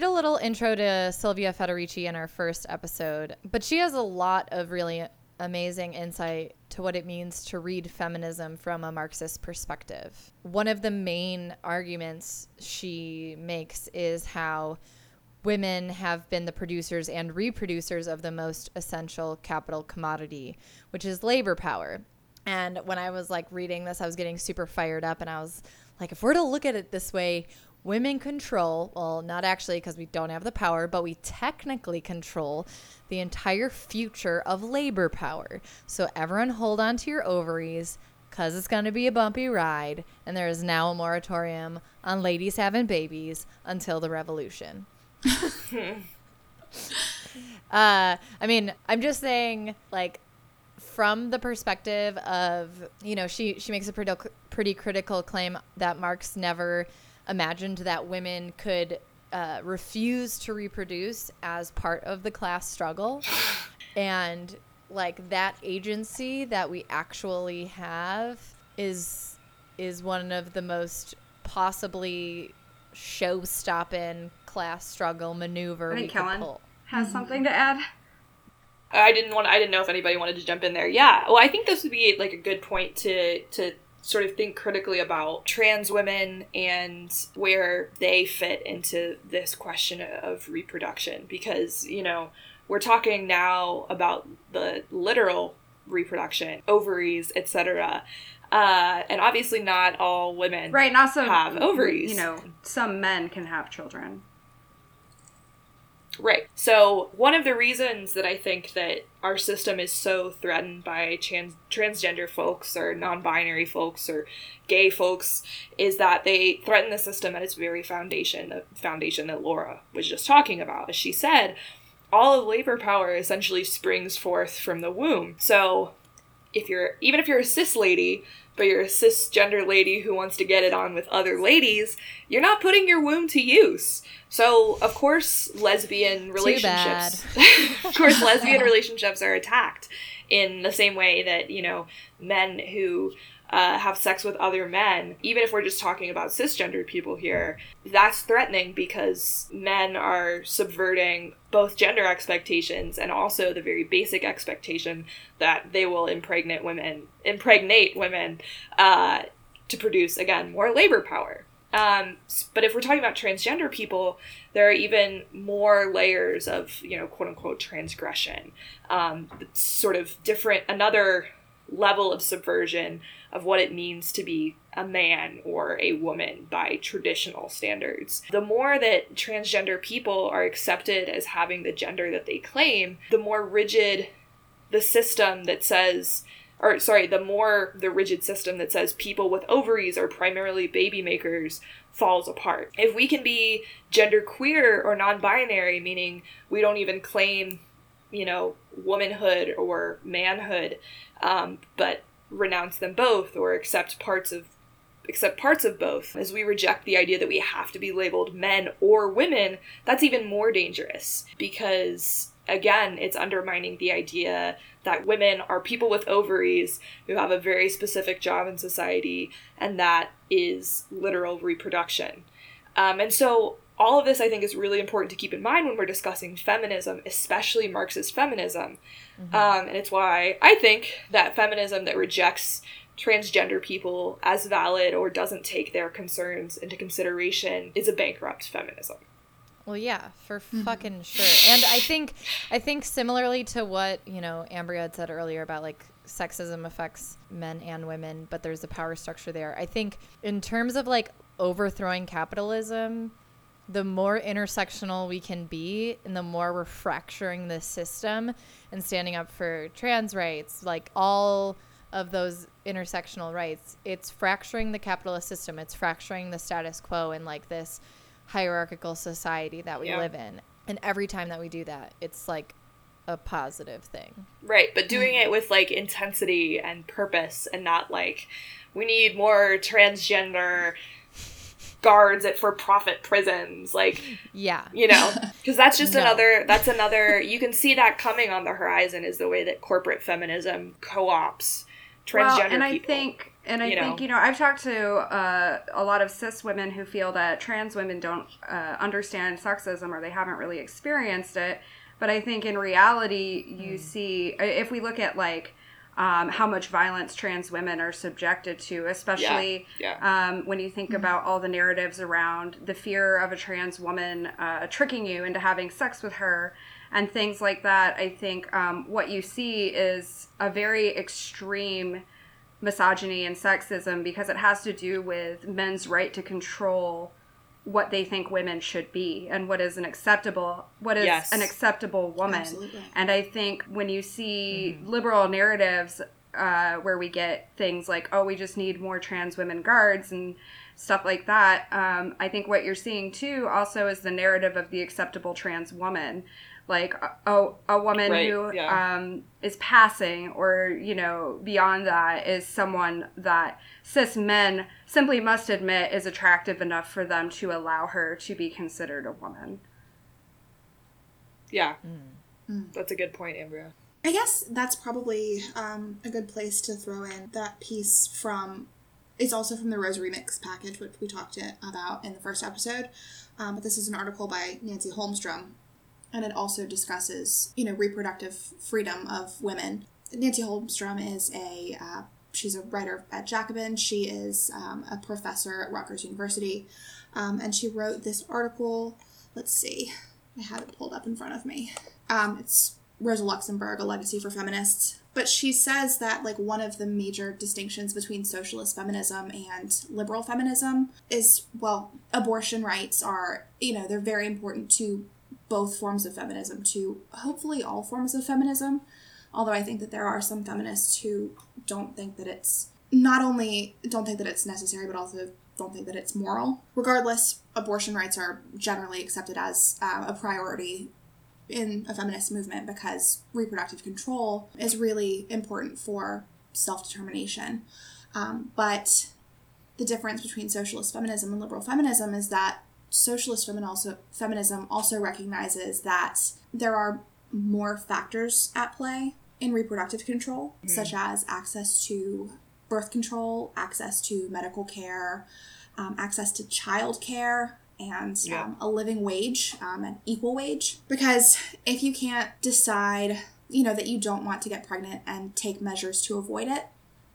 did a little intro to Silvia Federici in our first episode, but she has a lot of really amazing insight to what it means to read feminism from a Marxist perspective. One of the main arguments she makes is how women have been the producers and reproducers of the most essential capital commodity, which is labor power. And when I was like reading this, I was getting super fired up and I was like, if we're to look at it this way, women control, well, not actually because we don't have the power, but we technically control the entire future of labor power. So everyone hold on to your ovaries because it's going to be a bumpy ride. And there is now a moratorium on ladies having babies until the revolution. uh, I mean, I'm just saying, like, from the perspective of, you know, she, she makes a pretty, pretty critical claim that Marx never imagined that women could uh, refuse to reproduce as part of the class struggle. And like that agency that we actually have is is one of the most possibly show stopping class struggle maneuver I think Kellen has mm-hmm. something to add. I didn't want I didn't know if anybody wanted to jump in there. Yeah. Well, I think this would be like a good point to to sort of think critically about trans women and where they fit into this question of reproduction because, you know, we're talking now about the literal reproduction, ovaries, etc. Uh, and obviously, not all women right. And also have ovaries. You know, some men can have children. Right. So, one of the reasons that I think that our system is so threatened by trans- transgender folks or non binary folks or gay folks is that they threaten the system at its very foundation, the foundation that Laura was just talking about. As she said, all of labor power essentially springs forth from the womb. So, if you're even if you're a cis lady, but you're a cisgender lady who wants to get it on with other ladies, you're not putting your womb to use. So, of course, lesbian relationships. of course, lesbian relationships are attacked in the same way that, you know, men who uh, have sex with other men, even if we're just talking about cisgendered people here, that's threatening because men are subverting both gender expectations and also the very basic expectation that they will impregnate women, impregnate women uh, to produce, again, more labor power. Um, but if we're talking about transgender people, there are even more layers of, you know, quote unquote transgression. Um, sort of different, another level of subversion of what it means to be a man or a woman by traditional standards. The more that transgender people are accepted as having the gender that they claim, the more rigid the system that says or sorry, the more the rigid system that says people with ovaries are primarily baby makers falls apart. If we can be gender queer or non binary, meaning we don't even claim, you know, womanhood or manhood, um, but renounce them both or accept parts of accept parts of both as we reject the idea that we have to be labeled men or women that's even more dangerous because again it's undermining the idea that women are people with ovaries who have a very specific job in society, and that is literal reproduction. Um, and so, all of this I think is really important to keep in mind when we're discussing feminism, especially Marxist feminism. Mm-hmm. Um, and it's why I think that feminism that rejects transgender people as valid or doesn't take their concerns into consideration is a bankrupt feminism. Well, yeah, for mm-hmm. fucking sure. And I think, I think similarly to what you know Ambria had said earlier about like sexism affects men and women, but there's a power structure there. I think in terms of like overthrowing capitalism, the more intersectional we can be, and the more we're fracturing the system and standing up for trans rights, like all of those intersectional rights, it's fracturing the capitalist system. It's fracturing the status quo and like this hierarchical society that we yeah. live in. And every time that we do that, it's like a positive thing. Right, but doing mm-hmm. it with like intensity and purpose and not like we need more transgender guards at for profit prisons like yeah you know because that's just no. another that's another you can see that coming on the horizon is the way that corporate feminism co-ops transgender well, and people. i think and I you think, know. you know, I've talked to uh, a lot of cis women who feel that trans women don't uh, understand sexism or they haven't really experienced it. But I think in reality, you mm. see, if we look at like um, how much violence trans women are subjected to, especially yeah, yeah. Um, when you think mm about all the narratives around the fear of a trans woman uh, tricking you into having sex with her and things like that. I think um, what you see is a very extreme misogyny and sexism because it has to do with men's right to control what they think women should be and what is an acceptable what is yes. an acceptable woman Absolutely. and i think when you see mm-hmm. liberal narratives uh, where we get things like oh we just need more trans women guards and stuff like that um, i think what you're seeing too also is the narrative of the acceptable trans woman like a, a woman right, who yeah. um, is passing or you know beyond that is someone that cis men simply must admit is attractive enough for them to allow her to be considered a woman. Yeah. Mm. that's a good point ambria i guess that's probably um, a good place to throw in that piece from it's also from the rosa remix package which we talked about in the first episode. Um, but this is an article by nancy holmstrom and it also discusses you know reproductive freedom of women. Nancy holmstrom is a uh, she's a writer at jacobin. She is um, a professor at rutgers university. Um, and she wrote this article let's see i have it pulled up in front of me. Um, it's rosa luxemburg a legacy for feminists. But she says that like one of the major distinctions between socialist feminism and liberal feminism is well abortion rights are you know they're very important to both forms of feminism to hopefully all forms of feminism. Although I think that there are some feminists who don't think that it's not only don't think that it's necessary, but also don't think that it's moral. Regardless, abortion rights are generally accepted as uh, a priority in a feminist movement because reproductive control is really important for self determination. Um, but the difference between socialist feminism and liberal feminism is that socialist also, feminism also recognizes that there are more factors at play in reproductive control, mm-hmm. such as access to birth control, access to medical care, um, access to child care, and yeah. um, a living wage, um, an equal wage. Because if you can't decide, you know, that you don't want to get pregnant and take measures to avoid it,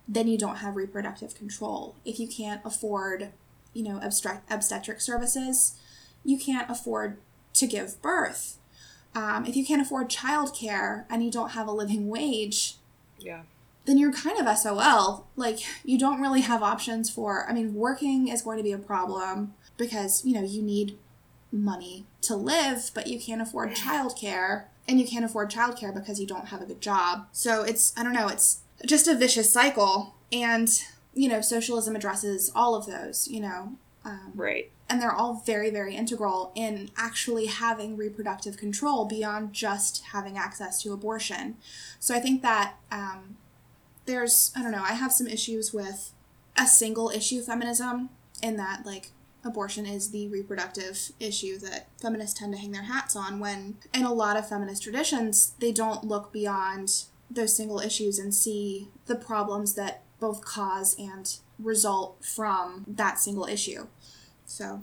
then you don't have reproductive control. If you can't afford, you know, abstract obstetric services, you can't afford to give birth. Um, if you can't afford childcare and you don't have a living wage, yeah, then you're kind of SOL. Like you don't really have options for. I mean, working is going to be a problem because you know you need money to live, but you can't afford childcare, and you can't afford childcare because you don't have a good job. So it's I don't know. It's just a vicious cycle, and you know, socialism addresses all of those. You know, um, right and they're all very very integral in actually having reproductive control beyond just having access to abortion so i think that um, there's i don't know i have some issues with a single issue feminism in that like abortion is the reproductive issue that feminists tend to hang their hats on when in a lot of feminist traditions they don't look beyond those single issues and see the problems that both cause and result from that single issue so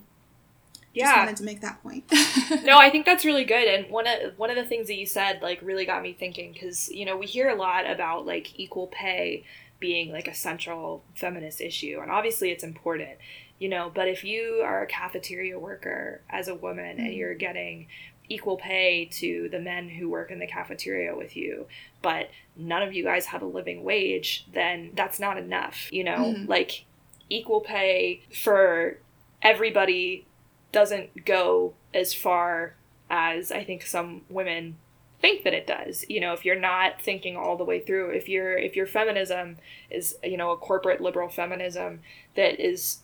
yeah. just wanted to make that point. no, I think that's really good. And one of one of the things that you said like really got me thinking because you know we hear a lot about like equal pay being like a central feminist issue, and obviously it's important, you know. But if you are a cafeteria worker as a woman mm-hmm. and you're getting equal pay to the men who work in the cafeteria with you, but none of you guys have a living wage, then that's not enough, you know? Mm-hmm. Like equal pay for everybody doesn't go as far as I think some women think that it does. You know, if you're not thinking all the way through, if your if your feminism is you know a corporate liberal feminism that is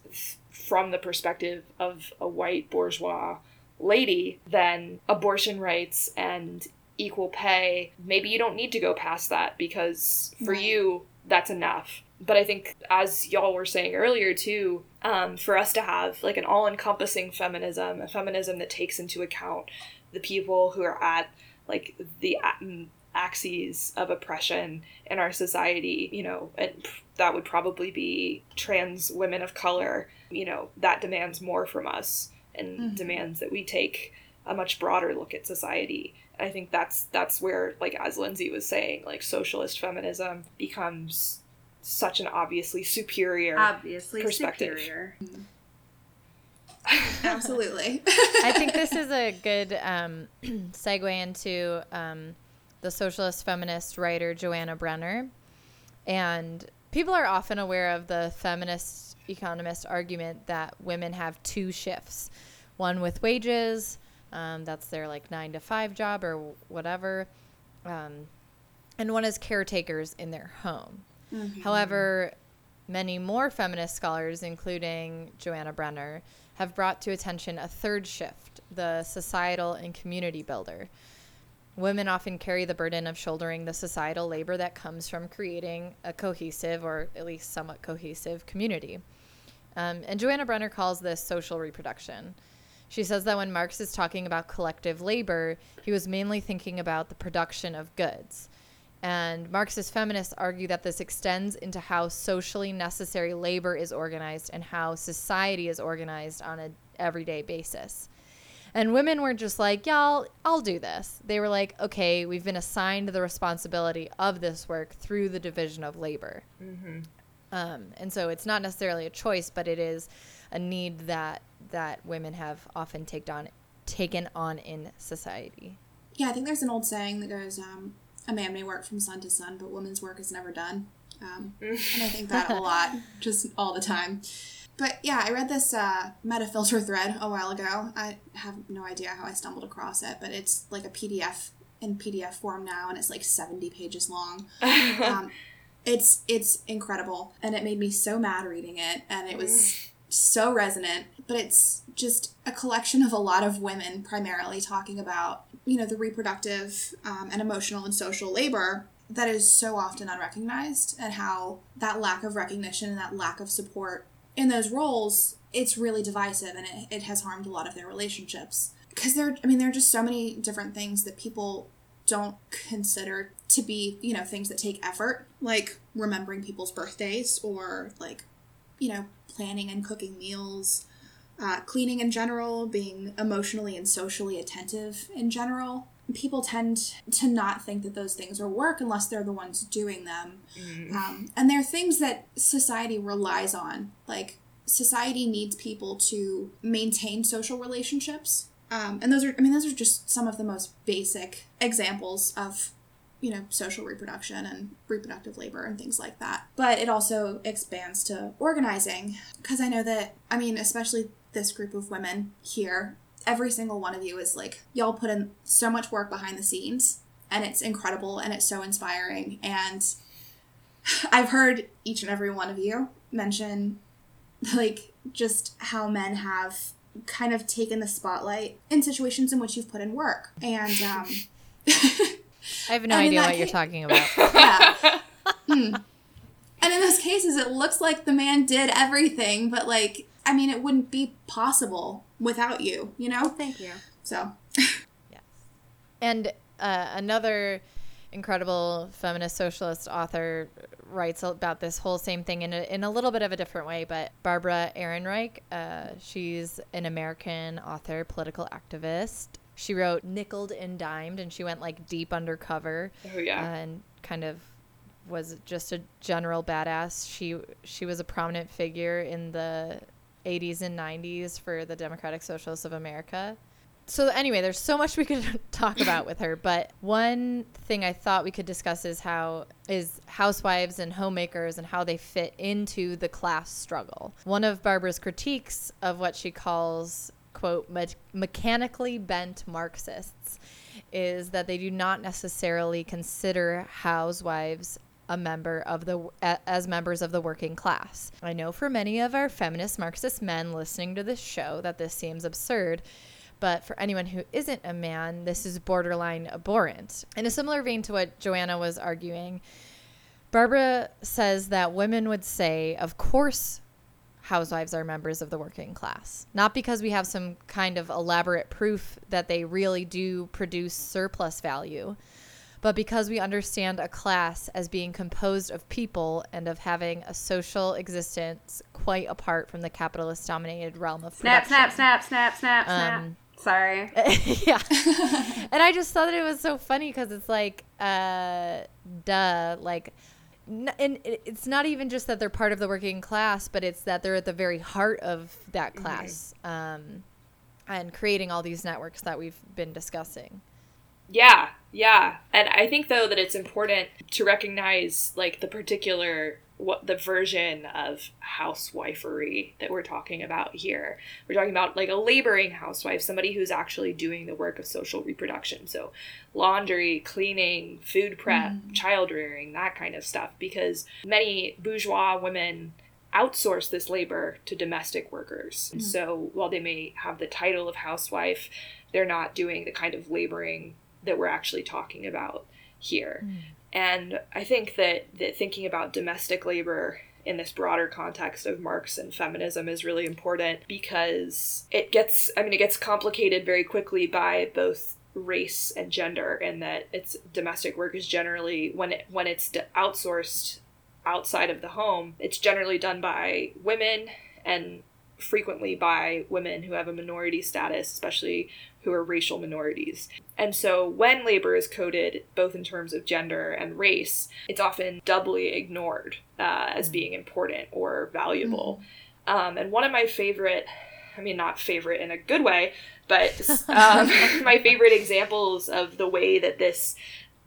from the perspective of a white bourgeois lady, then abortion rights and equal pay, maybe you don't need to go past that because for right. you that's enough but I think, as y'all were saying earlier too, um, for us to have like an all encompassing feminism, a feminism that takes into account the people who are at like the axes of oppression in our society, you know, and that would probably be trans women of color, you know, that demands more from us and mm-hmm. demands that we take a much broader look at society. I think that's that's where, like as Lindsay was saying, like socialist feminism becomes such an obviously superior obviously perspective. superior. Absolutely. I think this is a good um, segue into um, the socialist feminist writer Johanna Brenner. And people are often aware of the feminist economist argument that women have two shifts one with wages, um, that's their like nine to five job or whatever, um, and one is caretakers in their home. Mm-hmm. However, many more feminist scholars, including Johanna Brenner, have brought to attention a third shift the societal and community builder. Women often carry the burden of shouldering the societal labor that comes from creating a cohesive, or at least somewhat cohesive, community. Um, and Johanna Brenner calls this social reproduction. She says that when Marx is talking about collective labor, he was mainly thinking about the production of goods. And Marxist feminists argue that this extends into how socially necessary labor is organized and how society is organized on an everyday basis. And women were just like, yeah, I'll, I'll do this. They were like, okay, we've been assigned the responsibility of this work through the division of labor. Mm-hmm. Um, and so it's not necessarily a choice, but it is a need that that women have often taken on taken on in society. Yeah, I think there's an old saying that goes, um, a man may work from sun to sun, but woman's work is never done. Um, and I think that a lot, just all the time. But yeah, I read this uh, Metafilter thread a while ago. I have no idea how I stumbled across it, but it's like a PDF in PDF form now, and it's like seventy pages long. um, it's it's incredible, and it made me so mad reading it, and it was so resonant. But it's just a collection of a lot of women primarily talking about you know, the reproductive um, and emotional and social labor that is so often unrecognized and how that lack of recognition and that lack of support in those roles it's really divisive and it, it has harmed a lot of their relationships because there i mean there are just so many different things that people don't consider to be, you know, things that take effort, like remembering people's birthdays or like, you know, planning and cooking meals, uh, cleaning in general, being emotionally and socially attentive in general. People tend to not think that those things are work unless they're the ones doing them. Mm. Um, and they're things that society relies on. Like, society needs people to maintain social relationships. Um, and those are, I mean, those are just some of the most basic examples of you know, social reproduction and reproductive labor and things like that. But it also expands to organizing because I know that, I mean, especially this group of women here, every single one of you is like, y'all put in so much work behind the scenes and it's incredible and it's so inspiring. And I've heard each and every one of you mention like just how men have kind of taken the spotlight in situations in which you've put in work. And, um, I have no idea what you're talking about. yeah. hmm. And in those cases, it looks like the man did everything, but like, I mean, it wouldn't be possible without you, you know? Thank you. So. yes. And uh, another incredible feminist socialist author writes about this whole same thing in a, in a little bit of a different way. But Barbara Ehrenreich, uh, she's an American author, political activist, she wrote nickeled and dimed and she went like deep undercover oh yeah. uh, and kind of was just a general badass. She she was a prominent figure in the 80s and 90s for the democratic socialists of america. So anyway there's so much we could talk about with her but one thing i thought we could discuss is how is housewives and homemakers and how they fit into the class struggle. One of barbara's critiques of what she calls quote, me- mechanically bent Marxists is that they do not necessarily consider housewives a member of the as members of the working class. I know for many of our feminist Marxist men listening to this show that this seems absurd, but for anyone who isn't a man, this is borderline abhorrent. In a similar vein to what Johanna was arguing, Barbara says that women would say, "Of course housewives are members of the working class. Not because we have some kind of elaborate proof that they really do produce surplus value, but because we understand a class as being composed of people and of having a social existence quite apart from the capitalist dominated realm of snap, production. Snap, snap, snap, snap, snap, um, Sorry. yeah. and I just thought that it was so funny because it's like, uh, duh, like and it's not even just that they're part of the working class, but it's that they're at the very heart of that mm-hmm. class, mm-hmm. um, and creating all these networks that we've been discussing. Yeah, yeah, and I think though that it's important to recognize like the particular what the version of housewifery that we're talking about here. We're talking about like a laboring housewife, somebody who's actually doing the work of social reproduction. So laundry, cleaning, food prep, mm. child rearing, that kind of stuff because many bourgeois women outsource this labor to domestic workers. Mm. So while they may have the title of housewife, they're not doing the kind of laboring that we're actually talking about here. Mm. And I think that, that thinking about domestic labor in this broader context of Marx and feminism is really important because it gets, I mean, it gets complicated very quickly by both race and gender in that it's domestic work is generally when it when it's outsourced outside of the home it's generally done by women and frequently by women who have a minority status especially who are racial minorities. And so when labor is coded, both in terms of gender and race, it's often doubly ignored uh, as mm. being important or valuable. Mm. Um, and one of my favorite, I mean, not favorite in a good way, but um, my favorite examples of the way that this,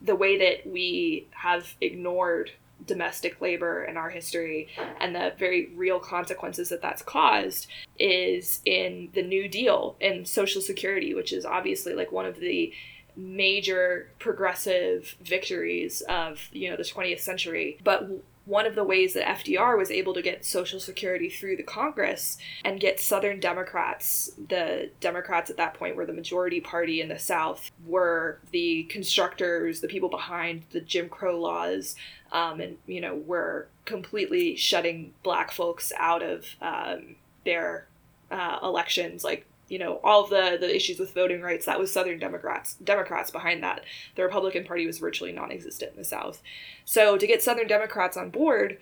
the way that we have ignored domestic labor in our history and the very real consequences that that's caused is in the New Deal and Social Security, which is obviously like one of the major progressive victories of you know the 20th century. But one of the ways that FDR was able to get Social Security through the Congress and get Southern Democrats, the Democrats at that point were the majority party in the South, were the constructors, the people behind the Jim Crow laws, um, and you know were completely shutting black folks out of um, their uh, elections, like you know all the the issues with voting rights that was southern democrats democrats behind that. The republican party was virtually non-existent in the south. So to get southern democrats on board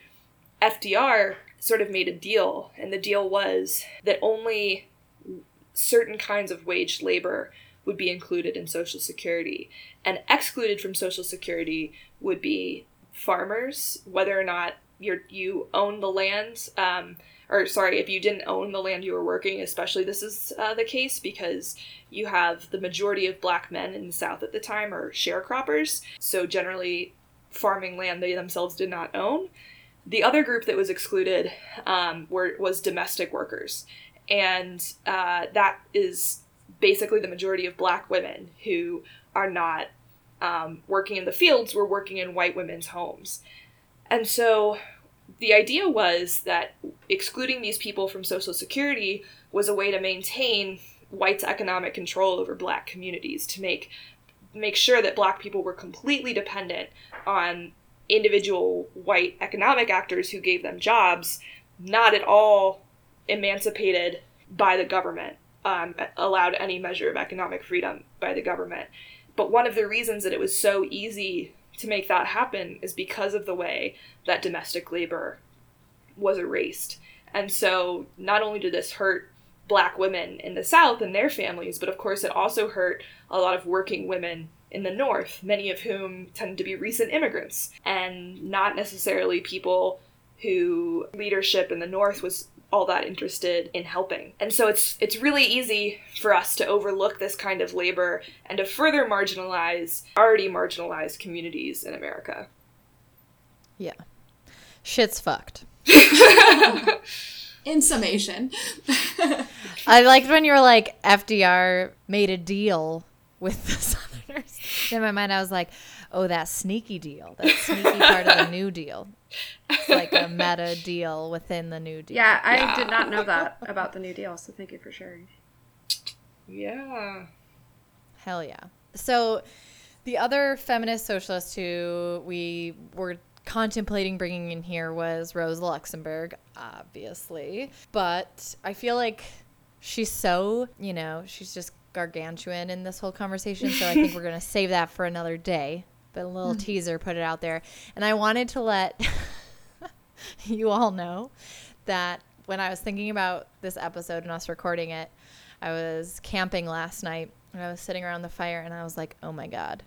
fdr sort of made a deal and the deal was that only certain kinds of wage labor would be included in social security. And excluded from social security would be farmers whether or not you you own the land um, or sorry, if you didn't own the land you were working, especially this is uh, the case because you have the majority of black men in the South at the time are sharecroppers. So generally, farming land they themselves did not own. The other group that was excluded um, were was domestic workers, and uh, that is basically the majority of black women who are not um, working in the fields, were working in white women's homes. And so the idea was that excluding these people from Social Security was a way to maintain whites' economic control over black communities, to make make sure that black people were completely dependent on individual white economic actors who gave them jobs, not at all emancipated by the government, um, allowed any measure of economic freedom by the government. But one of the reasons that it was so easy to make that happen is because of the way that domestic labor was erased. And so not only did this hurt black women in the South and their families, but of course it also hurt a lot of working women in the North, many of whom tend to be recent immigrants and not necessarily people who leadership in the North was all that interested in helping. And so it's it's really easy for us to overlook this kind of labor and to further marginalize already marginalized communities in America. Yeah. Shit's fucked. in summation. I liked when you were like FDR made a deal with the Southerners. In my mind I was like, oh, that sneaky deal, that sneaky part of the New Deal. It's like a meta deal within the New Deal. Yeah, I yeah. did not know that about the New Deal, so thank you for sharing. Yeah. Hell yeah. So, the other feminist socialist who we were contemplating bringing in here was Rosa Luxemburg, obviously. But I feel like she's so, you know, she's just gargantuan in this whole conversation. So I think we're going to save that for another day but a little mm-hmm. teaser, put it out there. And I wanted to let you all know that when I was thinking about this episode and us recording it, I was camping last night and I was sitting around the fire and I was like, oh my God,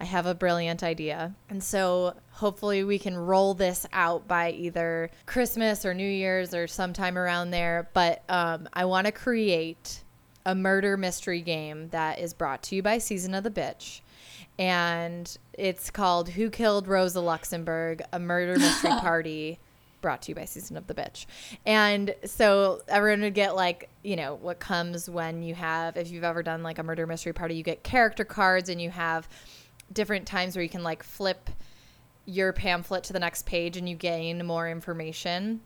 I have a brilliant idea. And so hopefully we can roll this out by either Christmas or New Year's or sometime around there. But um, I want to create a murder mystery game that is brought to you by Season of the Bitch and it's called Who Killed Rosa Luxemburg? A Murder Mystery Party. Brought to you by Season of the Bitch. And so everyone would get like, you know, what comes when you have, if you've ever done like a murder mystery party, you get character cards and you have different times where you can like flip your pamphlet to the next page and you gain more information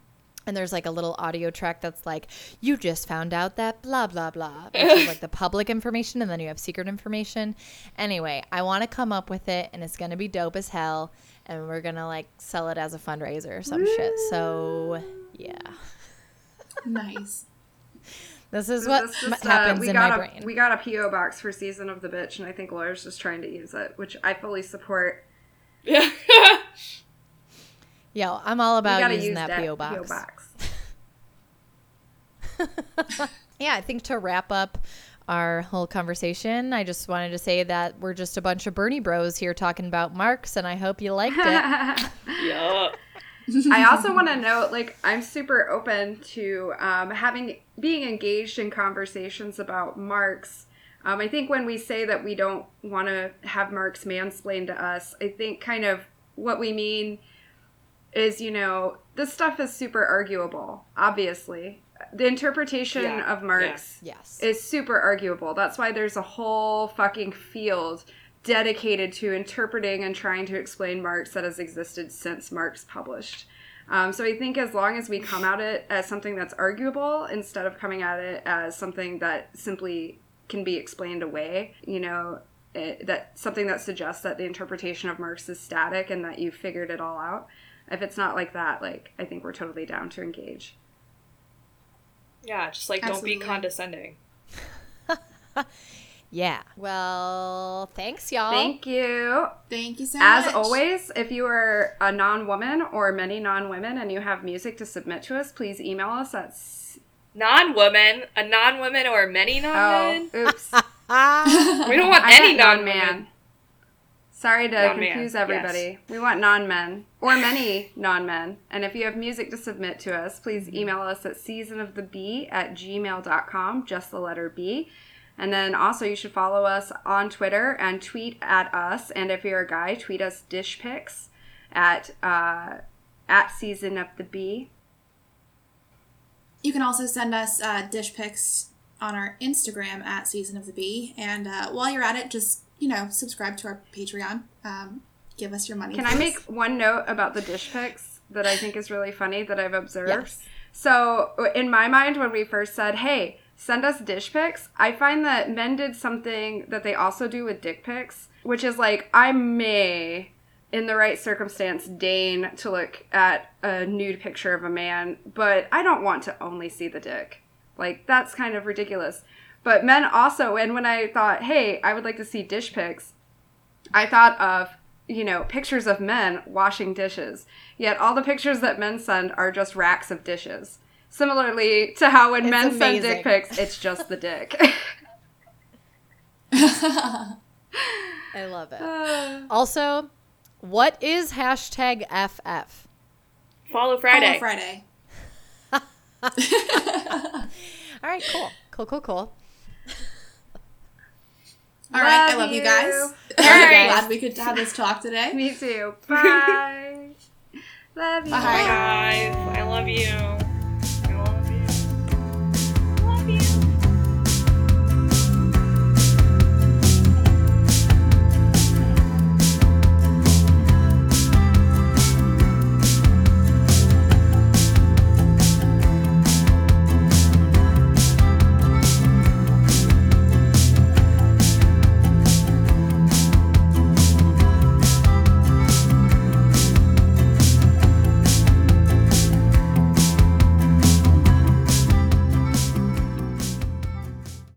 and there's like a little audio track that's like you just found out that blah blah blah which is like the public information and then you have secret information. Anyway i want to come up with it and it's gonna be dope as hell and we're gonna like sell it as a fundraiser or some Woo! shit. So yeah. Nice. This is what just, uh, happens uh, in my a, brain. we got a po box for season of the bitch and i think laura's just trying to use it which i fully support. Yeah yeah i'm all about using that, that po box, PO box. yeah, I think to wrap up our whole conversation, I just wanted to say that we're just a bunch of Bernie bros here talking about Marx, and I hope you liked it. yeah. I also want to note, like, I'm super open to um, having being engaged in conversations about Marx. Um, I think when we say that we don't want to have Marx mansplained to us, I think kind of what we mean is, you know, this stuff is super arguable, obviously the interpretation yeah. of Marx yes. is super arguable. That's why there's a whole fucking field dedicated to interpreting and trying to explain Marx that has existed since Marx published. Um, so I think as long as we come at it as something that's arguable instead of coming at it as something that simply can be explained away, you know, it, that something that suggests that the interpretation of Marx is static and that you figured it all out. If it's not like that, like I think we're totally down to engage. Yeah, just like Absolutely. don't be condescending. yeah. Well, thanks, y'all. Thank you. Thank you so As much. always, if you are a non woman or many non women and you have music to submit to us, please email us at. s- Non-woman, a non-woman, or many Oh, non-men. oops. Ah, We don't want I any non-man. Non-man. Sorry to Non-man, confuse everybody. We want non-men or many non-men. And if you have music to submit to us, please email us at seasonoftheb at gmail.com, just the letter B. And then also you should follow us on Twitter and tweet at us. And if you're a guy, tweet us dish pics at uh, at season of the bee. You can also send us uh, dish pics on our Instagram at Season of the Bee. And uh, while you're at it, just, you know, subscribe to our Patreon. Um, give us your money. Can I make one note about the dish pics that I think is really funny that I've observed? Yes. So, in my mind, when we first said, hey, send us dish pics, I find that men did something that they also do with dick pics, which is like, I may, in the right circumstance, deign to look at a nude picture of a man, but I don't want to only see the dick. Like, that's kind of ridiculous. But men also, and when I thought, hey, I would like to see dish pics, I thought of, you know, pictures of men washing dishes. Yet all the pictures that men send are just racks of dishes. Similarly to how when It's men send dick pics, it's just the dick. I love it. Uh. Also, what is hashtag FF? Follow Friday. Follow Friday. All right, cool. Cool, cool, cool. All right, I Love love you you. guys. All I'm right. glad we could have this talk today. Me too. Bye. Love you. Bye. Bye. I love you.